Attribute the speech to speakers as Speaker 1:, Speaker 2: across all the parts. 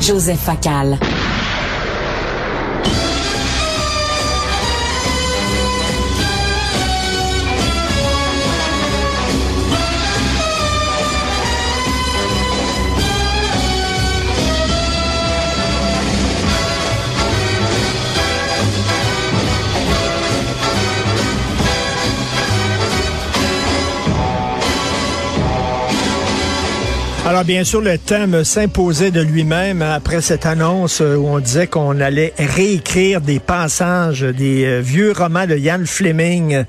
Speaker 1: Joseph Facal.
Speaker 2: Alors bien sûr, le thème s'imposait de lui-même après cette annonce euh, où on disait qu'on allait réécrire des passages des euh, vieux romans de Ian Fleming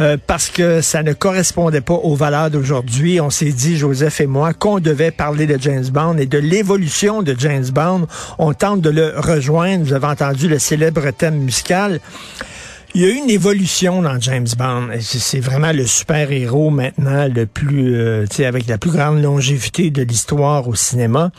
Speaker 2: euh, parce que ça ne correspondait pas aux valeurs d'aujourd'hui. On s'est dit, Joseph et moi, qu'on devait parler de James Bond et de l'évolution de James Bond. On tente de le rejoindre. Vous avez entendu le célèbre thème musical. Il y a eu une évolution dans James Bond. C'est vraiment le super-héros maintenant le plus, euh, avec la plus grande longévité de l'histoire au cinéma.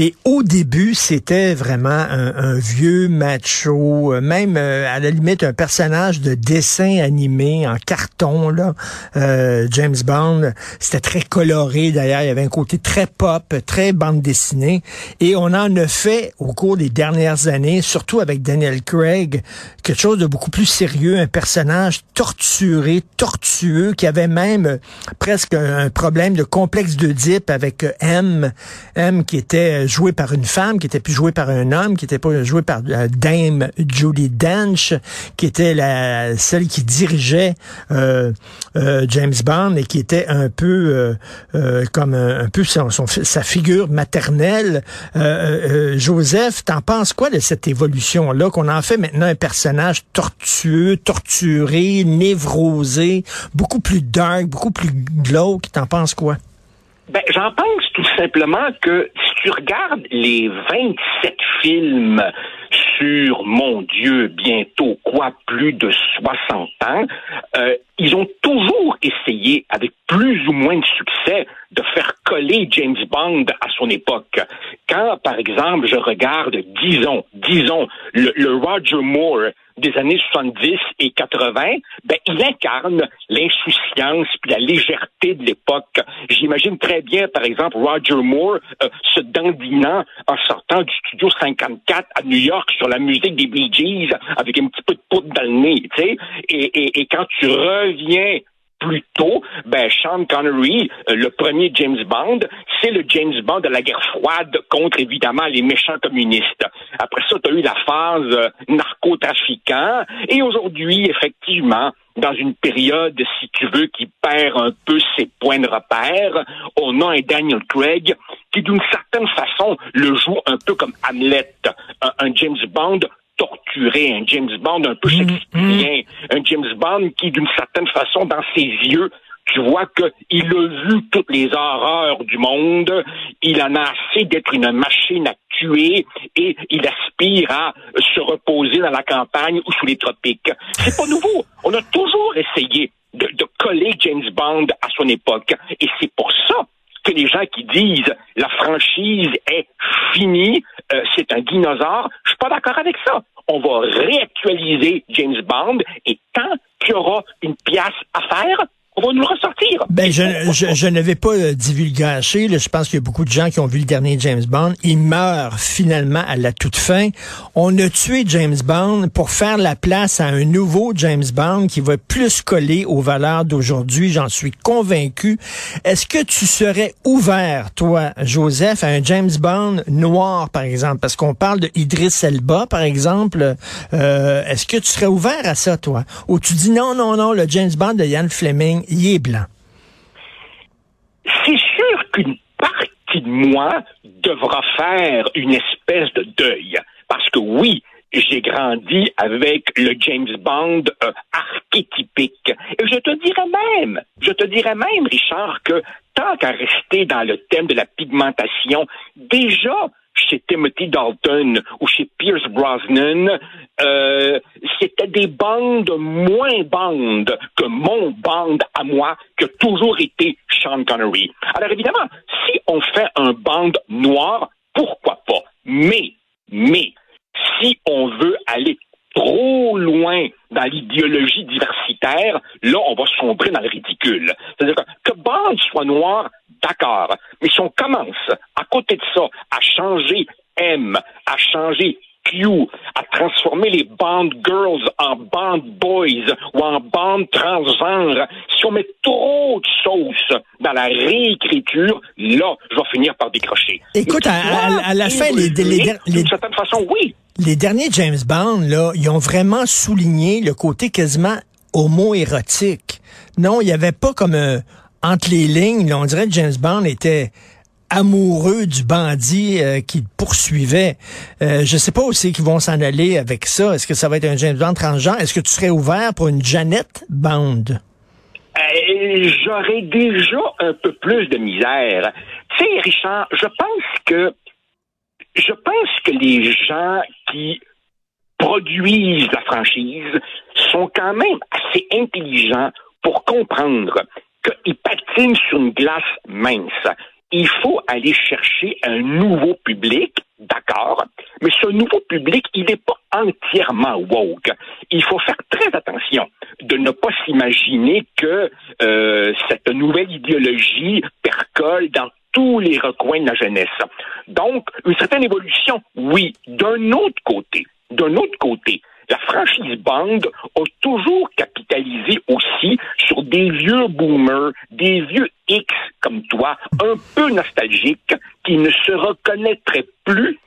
Speaker 2: Et au début, c'était vraiment un, vieux macho, euh, même euh, à la limite un personnage de dessin animé en carton. Là, euh, James Bond, c'était très coloré. D'ailleurs, il y avait un côté très pop, très bande dessinée. Et on en a fait au cours des dernières années, surtout avec Daniel Craig, quelque chose de beaucoup plus sérieux, un personnage torturé, tortueux, qui avait même presque un problème de complexe d'Oedipe avec M, M qui était joué par une femme, qui était plus joué par un homme, qui était pas joué par euh, Dame Julie Dench, qui était la celle qui dirigeait euh, euh, James Bond et qui était un peu comme un, peu son, sa figure maternelle. Joseph, t'en penses quoi de cette évolution là qu'on en fait maintenant un personnage tortueux, torturé, névrosé, beaucoup plus dark, beaucoup plus glauque? T'en penses quoi?
Speaker 3: Ben, j'en pense tout simplement que tu regardes les 27 films sur, mon Dieu, bientôt quoi, plus de 60 ans, euh, ils ont toujours essayé, avec plus ou moins de succès, de faire coller James Bond à son époque. Quand, par exemple, je regarde, disons, disons, le, Roger Moore des années 70 et 80, ben, il incarne l'insouciance puis la légèreté de l'époque. J'imagine très bien, par exemple, Roger Moore euh, se dandinant en sortant du studio 54 à New York sur la musique des Bee Gees avec un petit peu de poudre dans le nez, tu sais. Et, et, et quand tu reviens plus tôt, ben Sean Connery, euh, le premier James Bond, c'est le James Bond de la guerre froide contre évidemment les méchants communistes. Après ça, tu as eu la phase euh, narcotrafiquant et aujourd'hui, effectivement, dans une période, si tu veux, qui perd un peu ses points de repère, on a un Daniel Craig qui, d'une certaine façon, le joue un peu comme Hamlet, un James Bond torturé, un James Bond un peu mm-hmm. shakespearien, un James Bond qui, d'une certaine façon, dans ses yeux, tu vois qu'il a vu toutes les horreurs du monde, il en a assez d'être une machine à tuer et il aspire à se reposer dans la campagne ou sous les tropiques. C'est pas nouveau. On a toujours essayé de, de coller James Bond à son époque. Et c'est pour ça que les gens qui disent la franchise est finie, euh, c'est un dinosaure, je suis pas d'accord avec ça. On va réactualiser James Bond et tant qu'il y aura une pièce à faire, on va nous le ressortir.
Speaker 2: Ben, je, je, je ne vais pas euh, divulgacher. je pense qu'il y a beaucoup de gens qui ont vu le dernier James Bond. Il meurt finalement à la toute fin. On a tué James Bond pour faire la place à un nouveau James Bond qui va plus coller aux valeurs d'aujourd'hui. J'en suis convaincu. Est-ce que tu serais ouvert, toi, Joseph, à un James Bond noir, par exemple? Parce qu'on parle de Idris Elba, par exemple. Euh, Est-ce que tu serais ouvert à ça, toi? Ou tu dis non, non, non, le James Bond de Ian Fleming,
Speaker 3: C'est sûr qu'une partie de moi devra faire une espèce de deuil. Parce que oui, j'ai grandi avec le James Bond euh, archétypique. Et je te dirais même, je te dirais même, Richard, que tant qu'à rester dans le thème de la pigmentation, déjà, chez Timothy Dalton ou chez Pierce Brosnan, euh, c'était des bandes moins bandes que mon bande à moi, qui a toujours été Sean Connery. Alors évidemment, si on fait un bande noir, pourquoi pas? Mais, mais, si on veut aller trop loin dans l'idéologie diversitaire, là, on va sombrer dans le ridicule. C'est-à-dire que, que Bond soit noir, d'accord. Mais si on commence, à côté de ça, à changer M, à changer Q, à transformer les band girls en band boys ou en band transgenre, si on met trop de sauce dans la réécriture, là, je vais finir par décrocher.
Speaker 2: Écoute, à, la fin, les, les,
Speaker 3: d'une certaine façon, oui.
Speaker 2: Les derniers James Bond, là, ils ont vraiment souligné le côté quasiment homo-érotique. Non, il n'y avait pas comme euh, entre les lignes, on dirait que James Bond était amoureux du bandit euh, qui poursuivait. Euh, je sais pas aussi qu'ils vont s'en aller avec ça. Est-ce que ça va être un James Bond transgenre? Est-ce que tu serais ouvert pour une Janet Bond?
Speaker 3: Euh, j'aurais déjà un peu plus de misère. Tu sais, Richard, je pense que je pense que les gens qui produisent la franchise sont quand même assez intelligents pour comprendre qu'ils patinent sur une glace mince. Il faut aller chercher un nouveau public, d'accord, mais ce nouveau public, il n'est pas entièrement woke. Il faut faire très attention de ne pas s'imaginer que euh, cette nouvelle idéologie percole dans tous les recoins de la jeunesse. Donc, une certaine évolution, oui. D'un autre côté, d'un autre côté, la franchise Bond a toujours capitalisé aussi sur des vieux boomers, des vieux X comme toi, un peu nostalgiques, qui ne se reconnaîtraient plus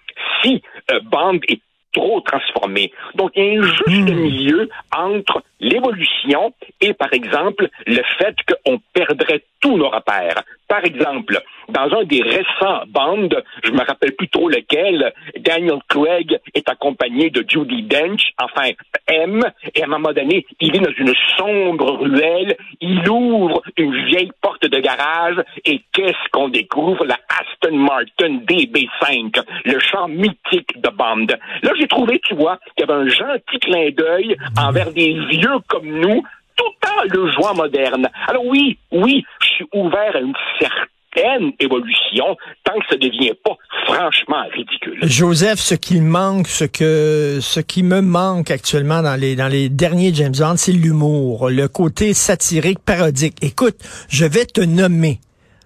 Speaker 3: si euh, est trop transformé. Donc, il y a un juste hmm. milieu entre l'évolution et, par exemple, le fait qu'on perdrait tous nos repères. Par exemple, dans un des récents bandes, je me rappelle plus trop lequel, Daniel Craig est accompagné de Judy Dench, enfin M, et à un moment donné, il est dans une sombre ruelle, il ouvre une vieille porte de garage, et qu'est-ce qu'on découvre? La Aston Martin DB5, le char mythique de Bond. Là, j'ai trouvé, tu vois, qu'il y avait un gentil clin d'œil envers des vieux comme nous, tout en le jouant moderne. Alors oui, oui, je suis ouvert à une certaine évolution tant que ça ne devient pas franchement ridicule.
Speaker 2: Joseph, ce qu'il manque, ce que ce qui me manque actuellement dans les dans les derniers James Bond, c'est l'humour, le côté satirique, parodique. Écoute, je vais te nommer.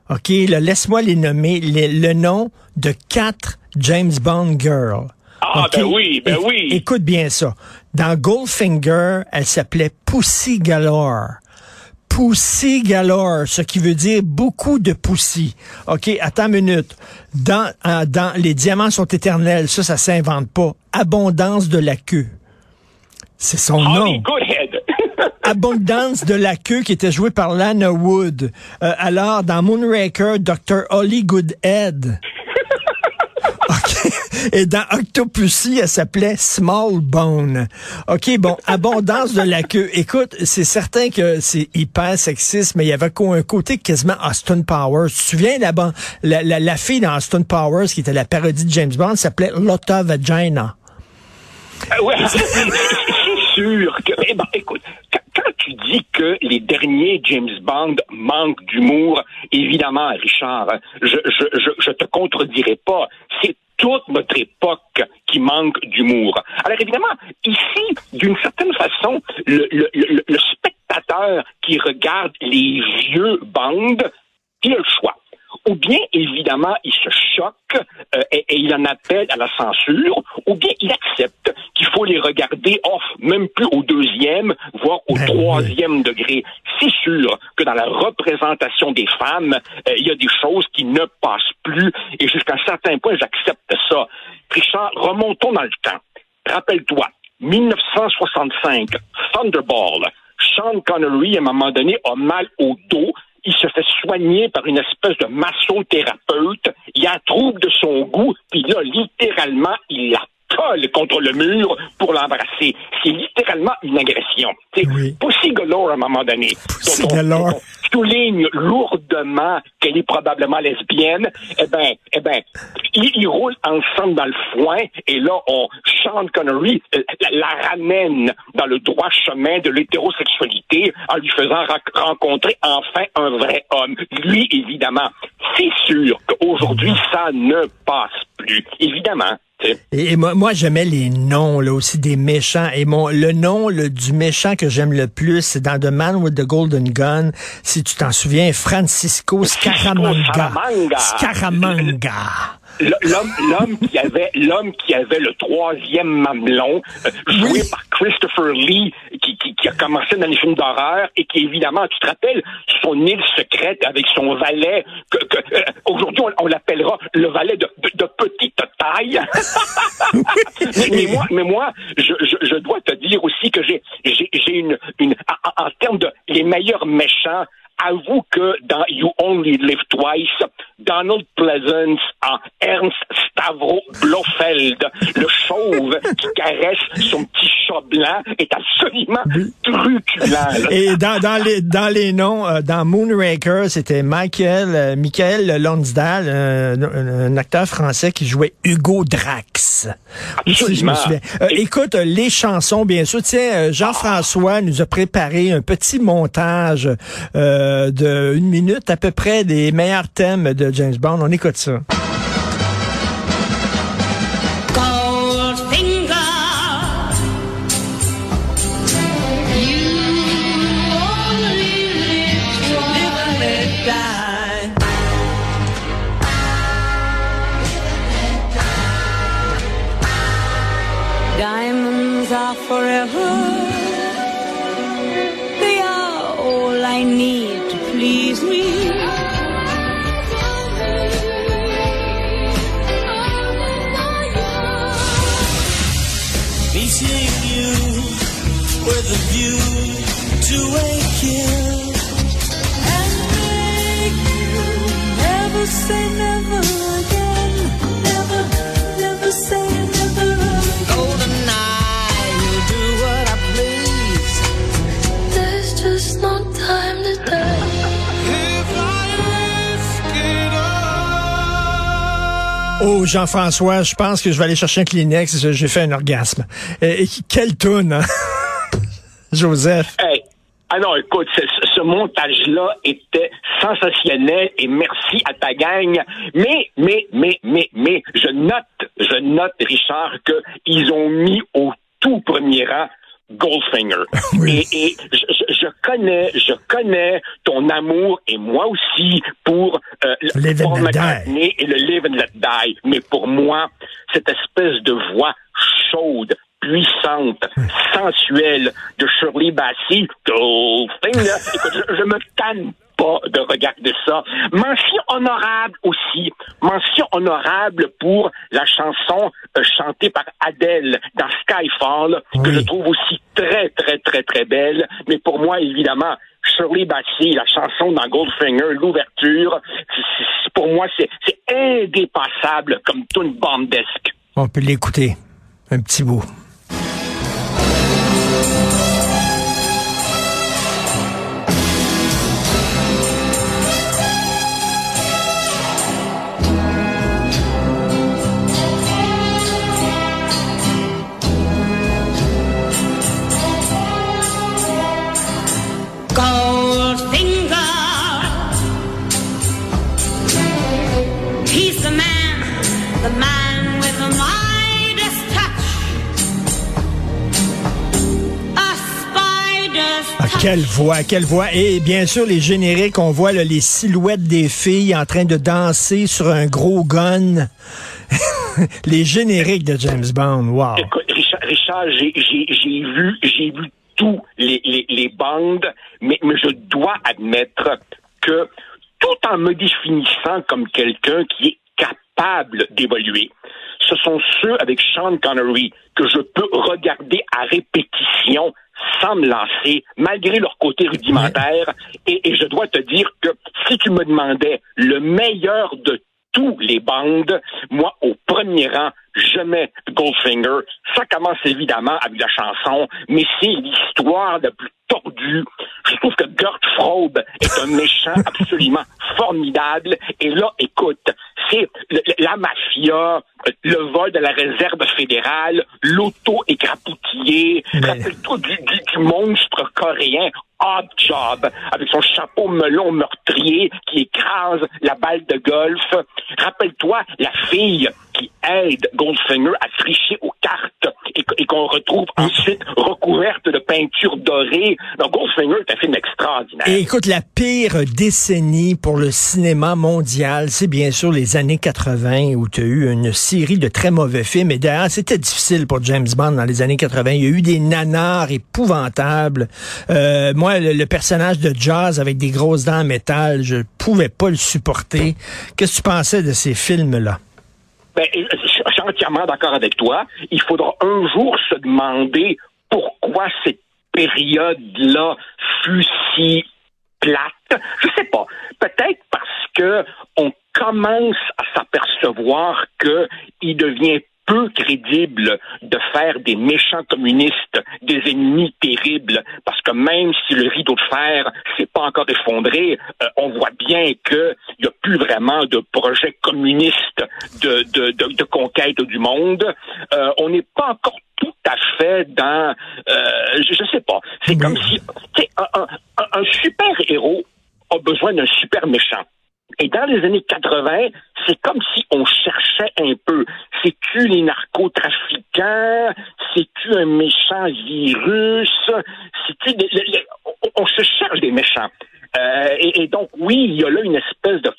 Speaker 2: OK, laisse-moi les nommer le nom de quatre James Bond girls.
Speaker 3: Ah, ben oui, ben oui.
Speaker 2: Écoute bien ça. Dans Goldfinger, elle s'appelait Pussy Galore. Pussy Galore, ce qui veut dire beaucoup de pussy. OK, attends une minute. Dans, dans Les diamants sont éternels, ça, ça s'invente pas. Abondance de la queue. C'est son nom. Abondance de la queue qui était joué par Lana Wood. Euh, alors, dans Moonraker, Dr. Holly Goodhead. Et dans Octopussy, elle s'appelait Small Bone. OK, bon, abondance de la queue. Écoute, c'est certain que c'est hyper sexiste, mais il y avait un côté quasiment Austin Powers. Tu te souviens la, la, la, fille dans Austin Powers, qui était la parodie de James Bond, s'appelait Lotta Vagina?
Speaker 3: Euh, ouais, c'est sûr que... Eh ben, écoute, quand tu dis que les derniers James Bond manquent d'humour, évidemment, Richard, je, je, je, je te contredirai pas. C'est toute notre époque qui manque d'humour. Alors évidemment, ici, d'une certaine façon, le, le, le, spectateur qui regarde les vieux bandes, il a le choix ou bien évidemment il se choque euh, et, il en appelle à la censure, ou bien il accepte qu'il faut les regarder off, même plus au deuxième, voire au ben troisième degré. C'est sûr que dans la représentation des femmes, euh, il y a des choses qui ne passent plus, et jusqu'à un certain point, j'accepte ça. Richard, remontons dans le temps. Rappelle-toi, 1965, Thunderball. Sean Connery, à un moment donné, a mal au dos il se fait soigner par une espèce de massothérapeute, il a un trouble de son goût, puis là, littéralement, il la colle contre le mur pour l'embrasser. C'est littéralement une agression. C'est Pussy Galore à un moment donné.
Speaker 2: Pussy Galore.
Speaker 3: Souligne lourdement qu'elle est probablement lesbienne, eh ben, eh ben, ils, roulent ensemble dans le foin et là, on Sean Connery euh, la, ramène dans le droit chemin de l'hétérosexualité en lui faisant rencontrer enfin un vrai homme. Lui, évidemment, c'est sûr qu'aujourd'hui, ça ne passe plus. Évidemment.
Speaker 2: Et, moi, moi j'aimais les noms là aussi des méchants. Et mon le nom le, du méchant que j'aime le plus, c'est dans The Man with the Golden Gun. Si tu t'en souviens, Francisco Scaramanga. Scaramanga
Speaker 3: l'homme l'homme qui avait l'homme qui avait le troisième mamelon euh, joué par Christopher Lee qui, qui, qui, a commencé dans les films d'horreur et qui évidemment tu te rappelles son île secrète avec son valet que, que euh, aujourd'hui on, l'appellera le valet de, de, petite taille. Mais, moi mais moi je, je, je, dois te dire aussi que j'ai j'ai une une en, en termes de les meilleurs méchants avoue que dans You Only Live Twice, Donald Pleasance en Ernst Stavro Blofeld, le chauve qui caresse son petit chat blanc, est absolument truculent.
Speaker 2: Et dans, dans, les, dans les noms, euh, dans Moonraker, c'était Michael, euh, Michael Lonsdal, euh, un acteur français qui jouait Hugo Drax.
Speaker 3: Si je me souviens.
Speaker 2: écoute, les chansons, bien sûr. Tiens, Jean-François nous a préparé un petit montage euh, de une minute à peu près des meilleurs thèmes de James Bond. On écoute ça. Jean-François, je pense que je vais aller chercher un Kleenex. J'ai fait un orgasme. Et, quelle toune, hein? Joseph.
Speaker 3: Ah non, écoute, ce, montage-là était sensationnel et merci à ta gang. Mais, mais, mais, mais, mais, je note, je note, Richard, qu'ils ont mis au tout premier rang Goldfinger. Et, je, connais, je connais ton amour et moi aussi pour euh,
Speaker 2: Paul
Speaker 3: McCartney et le Live and Let Die. Mais pour moi, cette espèce de voix chaude, puissante, sensuelle de Shirley Bassey, Goldfinger, écoute, je, je me tanne pas de regarder ça. Mention honorable aussi. Mention honorable pour la chanson euh, chantée par Adele dans Skyfall, que je trouve aussi très, très, très, très belle. Mais pour moi, évidemment, Shirley Bassey, la chanson dans Goldfinger, l'ouverture, pour moi, c'est indépassable comme tune bandesque.
Speaker 2: On peut l'écouter. Un petit bout. Quelle voix, quelle voix. Et bien sûr, les génériques, on voit les silhouettes des filles en train de danser sur un gros gun. les génériques de James Bond, wow.
Speaker 3: Écoute, Richard, j'ai vu, j'ai vu tous les, les, bandes, mais, mais je dois admettre que tout en me définissant comme quelqu'un qui est capable d'évoluer, ce sont ceux avec Sean Connery que je peux regarder à répétition me lancer, malgré leur côté rudimentaire. Et, je dois te dire que si tu me demandais le meilleur de tous les bandes, moi, au premier rang, je mets Goldfinger. Ça commence évidemment avec la chanson, mais c'est l'histoire la plus tordue. Je trouve que Gert Frobe est un méchant absolument formidable. Et là, écoute, le- la mafia, le vol de la réserve fédérale, l'auto écrapoutillé.
Speaker 2: Mais-
Speaker 3: Rappelle-toi du, du, du monstre coréen Odd Job, avec son chapeau melon meurtrier qui écrase la balle de golf. Rappelle-toi la fille qui aide Goldfinger à tricher aux cartes et, qu- et qu'on retrouve ensuite recouverte de peinture dorée. Donc Goldfinger est un film extraordinaire.
Speaker 2: Et écoute, la pire décennie pour le cinéma mondial, c'est bien sûr les années 80 où tu as eu une série de très mauvais films. Et d'ailleurs, c'était difficile pour James Bond dans les années 80. Il y a eu des nanars épouvantables. Euh, moi, le, le personnage de Jazz avec des grosses dents en métal, je pouvais pas le supporter. Qu'est-ce que tu pensais de ces films-là?
Speaker 3: Ben, suis entièrement d'accord avec toi. Il faudra un jour se demander pourquoi cette période-là fut si plate. Je sais pas. Peut-être parce que on commence à s'apercevoir que il devient peu crédible de faire des méchants communistes des ennemis terribles, parce que même si le rideau de fer s'est pas encore effondré, euh, on voit bien qu'il n'y a plus vraiment de projet communiste de, de, de, de conquête du monde. Euh, on n'est pas encore tout à fait dans, euh, je, je sais pas, c'est comme si, un, un- un super héros a besoin d'un super méchant. Et dans les années 80, c'est comme si on cherchait un peu. C'est-tu les narcotrafiquants? C'est-tu un méchant virus? C'est-tu des- on se cherche des méchants. Euh, et, et donc, oui, il y a là une espèce de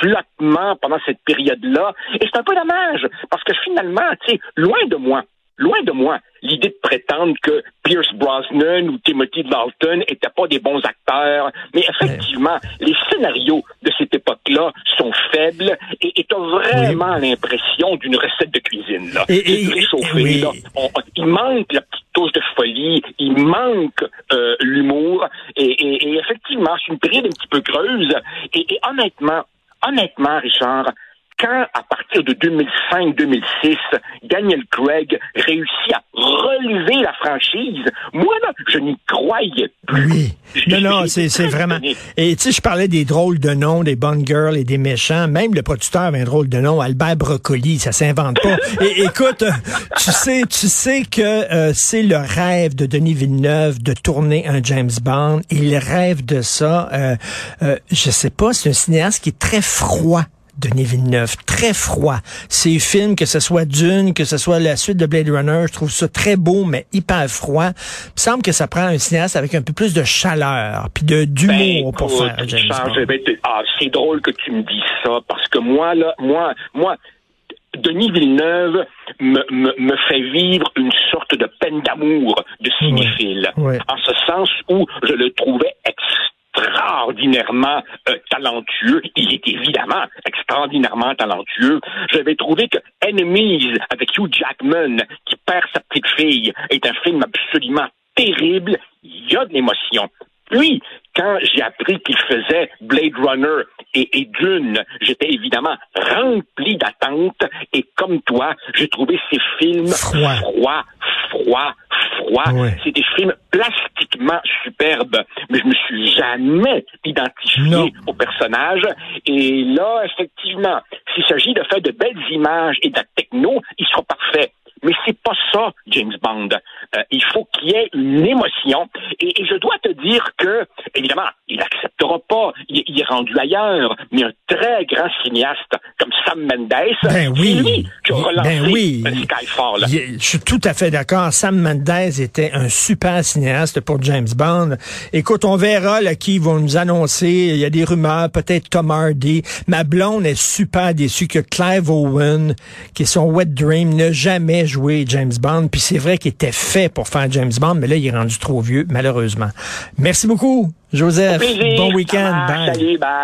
Speaker 3: flottement pendant cette période-là. Et c'est un peu dommage, parce que finalement, tu sais, loin de moi, loin de moi, l'idée de prétendre que Pierce Brosnan ou Timothy Dalton n'étaient pas des bons acteurs. Mais effectivement, les scénarios de cette époque-là sont faibles et et t'as vraiment l'impression d'une recette de cuisine. Là.
Speaker 2: Et- et- oui.
Speaker 3: là. On- on- il manque la petite touche de folie, il manque euh, l'humour et effectivement, c'est une période un petit peu creuse. Et, et honnêtement, honnêtement, Richard, quand, à partir de 2005-2006, Daniel Craig réussit à relever la franchise, moi, là, je n'y croyais plus.
Speaker 2: Oui.
Speaker 3: Je-
Speaker 2: Non, non, c'est vraiment. Et tu sais, je parlais des drôles de noms, des bonnes girls et des méchants. Même le producteur avait un drôle de nom, Albert Brocoli, ça s'invente pas. Et écoute, euh, tu sais, tu sais que euh, c'est le rêve de Denis Villeneuve de tourner un James Bond. Il rêve de ça. Euh, euh, je sais pas, c'est un cinéaste qui est très froid. Denis Villeneuve, très froid. Ces films, que ce soit Dune, que ce soit la suite de Blade Runner, je trouve ça très beau, mais hyper froid. Il me semble que ça prend un cinéaste avec un peu plus de chaleur, puis de d'humour
Speaker 3: Ben,
Speaker 2: pour faire James Bond.
Speaker 3: ah, c'est drôle que tu me dises ça parce que moi là, moi, moi, Denis Villeneuve me, me, me fait vivre une sorte de peine d'amour de cinéphile.
Speaker 2: Ouais.
Speaker 3: En ce sens où je le trouvais extraordinairement euh, talentueux. Il est évidemment extraordinairement talentueux. J'avais trouvé que Enemies avec Hugh Jackman qui perd sa petite fille est un film absolument terrible. Il y a de l'émotion. Puis, quand j'ai appris qu'il faisait Blade Runner et, et Dune, j'étais évidemment rempli d'attentes. Et comme toi, j'ai trouvé ces films
Speaker 2: Froid.
Speaker 3: froids, froids, froids. C'est des films plastiquement superbes, mais je me suis jamais identifié
Speaker 2: Non.
Speaker 3: au personnage. Et là, effectivement, s'il s'agit de faire de belles images et de la techno, il sera parfait. Mais c'est pas ça, James Bond. Euh, il faut qu'il y ait une émotion. Et, et je dois te dire que, évidemment, il pas. Il, il est rendu ailleurs. Mais un très grand cinéaste comme Sam Mendes,
Speaker 2: Ben oui.
Speaker 3: c'est lui qui a
Speaker 2: Ben
Speaker 3: relancé
Speaker 2: oui.
Speaker 3: euh, Skyfall.
Speaker 2: Je suis tout à fait d'accord. Sam Mendes était un super cinéaste pour James Bond. Écoute, on verra là, qui vont nous annoncer. Il y a des rumeurs, peut-être Tom Hardy. Ma blonde est super déçue que Clive Owen, qui est son wet dream, n'a jamais joué James Bond. Puis c'est vrai qu'il était fait pour faire James Bond, mais là, il est rendu trop vieux, malheureusement. Merci beaucoup, Joseph. Bon week-end. Bye.
Speaker 3: Salut, bye.